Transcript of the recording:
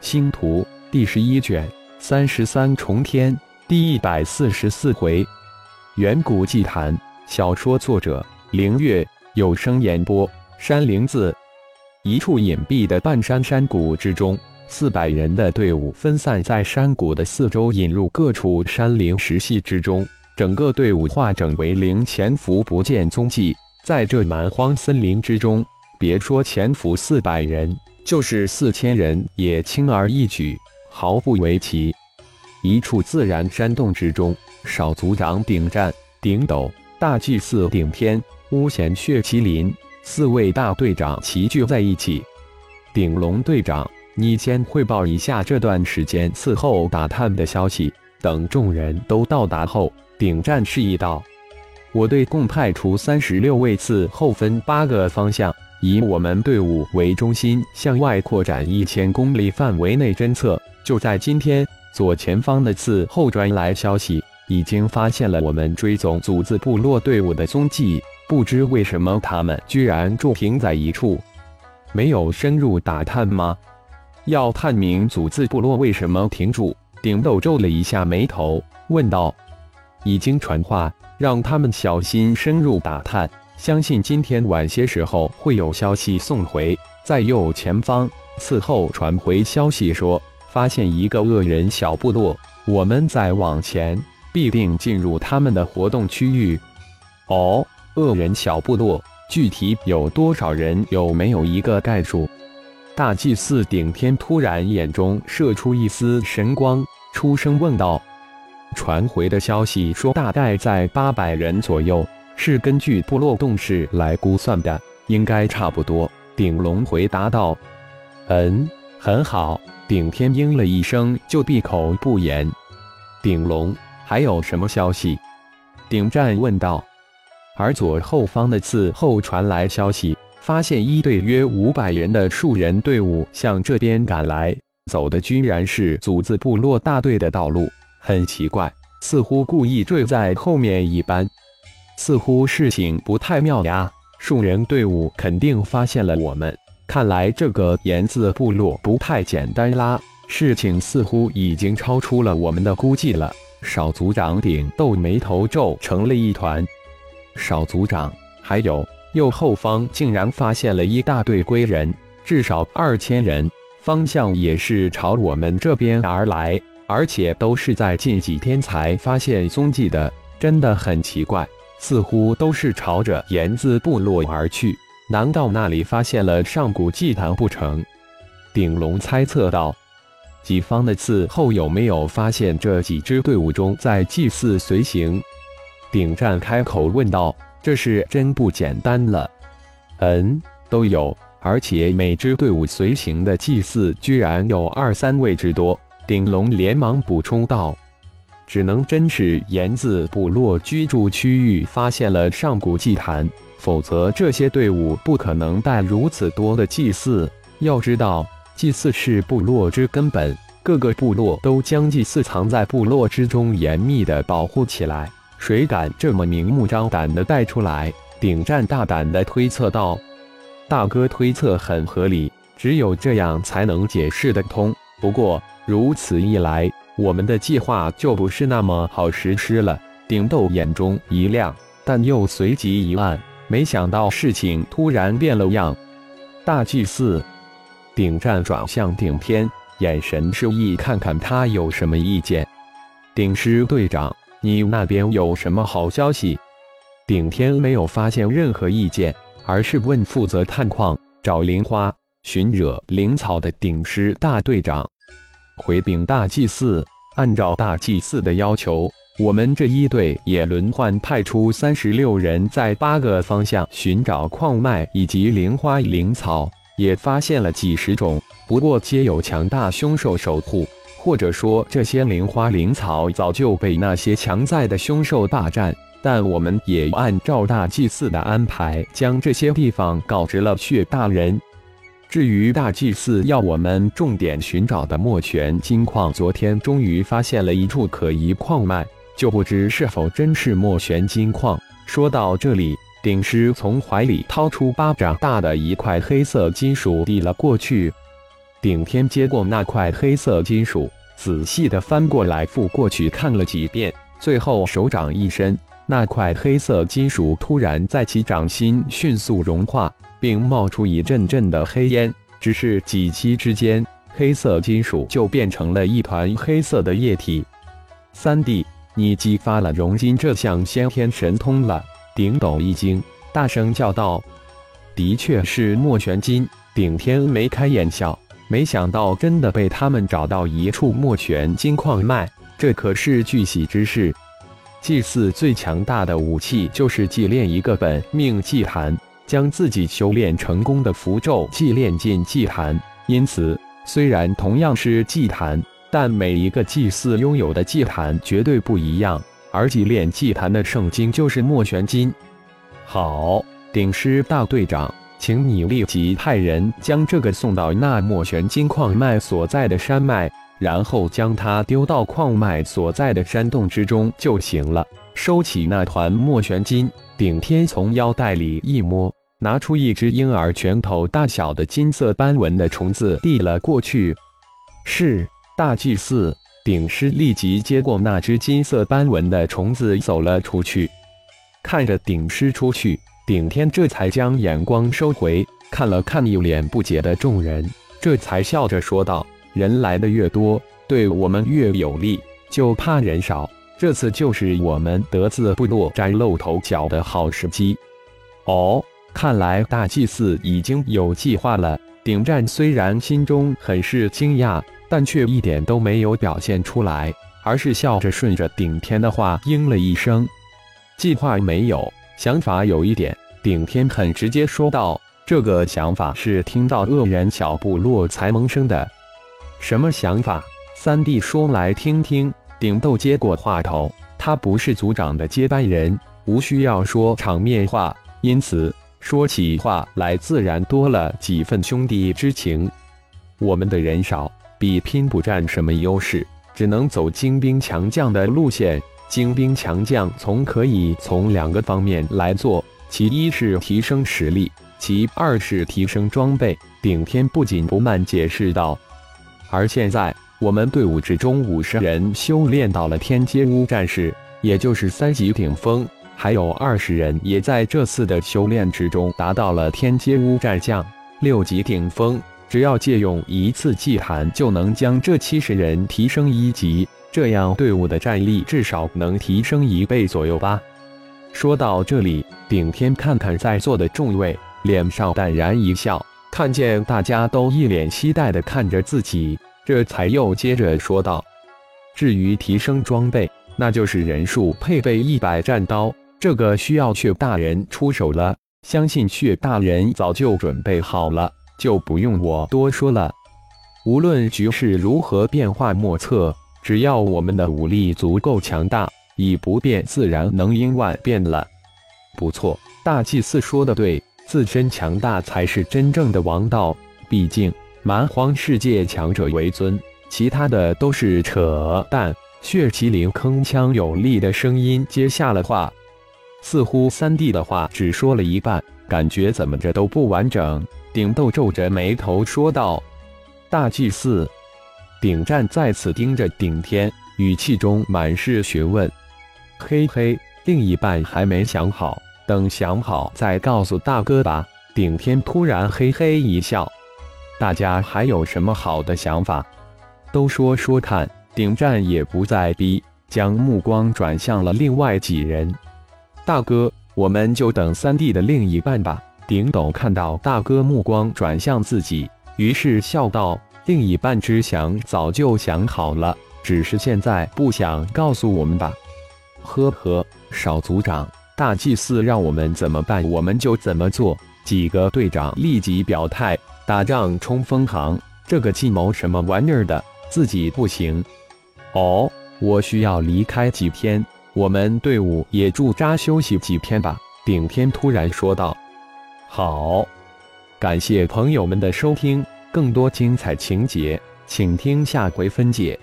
星图第十一卷三十三重天第一百四十四回，远古祭坛。小说作者：凌月，有声演播：山灵子。一处隐蔽的半山山谷之中，四百人的队伍分散在山谷的四周，引入各处山林石隙之中。整个队伍化整为零，潜伏不见踪迹。在这蛮荒森林之中，别说潜伏四百人。就是四千人也轻而易举，毫不为奇。一处自然山洞之中，少族长顶战、顶斗、大祭司顶天、巫贤血麒麟四位大队长齐聚在一起。顶龙队长，你先汇报一下这段时间伺候打探的消息。等众人都到达后，顶战示意道：“我队共派出三十六位伺候，分八个方向。”以我们队伍为中心，向外扩展一千公里范围内侦测。就在今天，左前方的次后传来消息，已经发现了我们追踪祖字部落队伍的踪迹。不知为什么，他们居然驻停在一处，没有深入打探吗？要探明祖字部落为什么停住？顶斗皱了一下眉头，问道：“已经传话，让他们小心深入打探。”相信今天晚些时候会有消息送回。在右前方，伺候传回消息说，发现一个恶人小部落。我们再往前，必定进入他们的活动区域。哦，恶人小部落具体有多少人？有没有一个概述？大祭司顶天突然眼中射出一丝神光，出声问道：“传回的消息说，大概在八百人左右。”是根据部落动势来估算的，应该差不多。顶龙回答道：“嗯，很好。”顶天应了一声，就闭口不言。顶龙还有什么消息？顶战问道。而左后方的刺后传来消息，发现一队约五百人的树人队伍向这边赶来，走的居然是祖字部落大队的道路。很奇怪，似乎故意追在后面一般。似乎事情不太妙呀！树人队伍肯定发现了我们，看来这个言字部落不太简单啦。事情似乎已经超出了我们的估计了。少族长顶斗眉头皱成了一团。少族长，还有右后方竟然发现了一大队归人，至少二千人，方向也是朝我们这边而来，而且都是在近几天才发现踪迹的，真的很奇怪。似乎都是朝着岩字部落而去，难道那里发现了上古祭坛不成？鼎龙猜测道。己方的伺候有没有发现这几支队伍中在祭祀随行？鼎战开口问道。这是真不简单了。嗯，都有，而且每支队伍随行的祭祀居然有二三位之多。鼎龙连忙补充道。只能真是岩字部落居住区域发现了上古祭坛，否则这些队伍不可能带如此多的祭祀。要知道，祭祀是部落之根本，各个部落都将祭祀藏在部落之中，严密的保护起来。谁敢这么明目张胆的带出来？顶战大胆的推测道：“大哥推测很合理，只有这样才能解释得通。不过如此一来。”我们的计划就不是那么好实施了。顶斗眼中一亮，但又随即一暗，没想到事情突然变了样。大祭司，顶战转向顶天，眼神示意看看他有什么意见。顶师队长，你那边有什么好消息？顶天没有发现任何意见，而是问负责探矿、找灵花、寻惹灵草的顶师大队长。回禀大祭司，按照大祭司的要求，我们这一队也轮换派出三十六人，在八个方向寻找矿脉以及灵花灵草，也发现了几十种，不过皆有强大凶兽守护，或者说这些灵花灵草早就被那些强在的凶兽霸占。但我们也按照大祭司的安排，将这些地方告知了血大人。至于大祭司要我们重点寻找的墨泉金矿，昨天终于发现了一处可疑矿脉，就不知是否真是墨泉金矿。说到这里，顶师从怀里掏出巴掌大的一块黑色金属递了过去。顶天接过那块黑色金属，仔细的翻过来覆过去看了几遍，最后手掌一伸，那块黑色金属突然在其掌心迅速融化，并冒出一阵阵的黑烟。只是几息之间，黑色金属就变成了一团黑色的液体。三弟，你激发了熔金这项先天神通了！顶斗一惊，大声叫道：“的确是墨玄金！”顶天眉开眼笑。没想到真的被他们找到一处墨玄金矿脉，这可是巨喜之事。祭祀最强大的武器就是祭炼一个本命祭坛，将自己修炼成功的符咒祭炼进祭坛。因此，虽然同样是祭坛，但每一个祭祀拥有的祭坛绝对不一样。而祭炼祭坛的圣经就是墨玄金。好，顶师大队长。请你立即派人将这个送到那墨玄金矿脉所在的山脉，然后将它丢到矿脉所在的山洞之中就行了。收起那团墨玄金，顶天从腰带里一摸，拿出一只婴儿拳头大小的金色斑纹的虫子递了过去。是大祭司顶师立即接过那只金色斑纹的虫子走了出去，看着顶师出去。顶天这才将眼光收回，看了看一脸不解的众人，这才笑着说道：“人来的越多，对我们越有利，就怕人少。这次就是我们德字部落崭露头角的好时机。”哦，看来大祭司已经有计划了。顶战虽然心中很是惊讶，但却一点都没有表现出来，而是笑着顺着顶天的话应了一声：“计划没有。”想法有一点，顶天很直接说道：“这个想法是听到恶人小部落才萌生的。什么想法？三弟说来听听。”顶豆接过话头，他不是族长的接班人，无需要说场面话，因此说起话来自然多了几分兄弟之情。我们的人少，比拼不占什么优势，只能走精兵强将的路线。精兵强将从可以从两个方面来做，其一是提升实力，其二是提升装备。顶天不紧不慢解释道：“而现在我们队伍之中五十人修炼到了天阶乌战士，也就是三级顶峰，还有二十人也在这次的修炼之中达到了天阶乌战将，六级顶峰。只要借用一次祭坛，就能将这七十人提升一级。”这样队伍的战力至少能提升一倍左右吧。说到这里，顶天看看在座的众位，脸上淡然一笑，看见大家都一脸期待的看着自己，这才又接着说道：“至于提升装备，那就是人数配备一百战刀，这个需要血大人出手了。相信血大人早就准备好了，就不用我多说了。无论局势如何变化莫测。”只要我们的武力足够强大，以不变自然能应万变了。不错，大祭司说的对，自身强大才是真正的王道。毕竟蛮荒世界强者为尊，其他的都是扯淡。血麒麟铿锵有力的声音接下了话，似乎三弟的话只说了一半，感觉怎么着都不完整。顶豆皱着眉头说道：“大祭司。”顶战再次盯着顶天，语气中满是询问。嘿嘿，另一半还没想好，等想好再告诉大哥吧。顶天突然嘿嘿一笑。大家还有什么好的想法？都说说看。顶战也不再逼，将目光转向了另外几人。大哥，我们就等三弟的另一半吧。顶斗看到大哥目光转向自己，于是笑道。另一半之想早就想好了，只是现在不想告诉我们吧。呵呵，少族长，大祭司让我们怎么办，我们就怎么做。几个队长立即表态：打仗冲锋行，这个计谋什么玩意儿的，自己不行。哦，我需要离开几天，我们队伍也驻扎休息几天吧。顶天突然说道：“好，感谢朋友们的收听。”更多精彩情节，请听下回分解。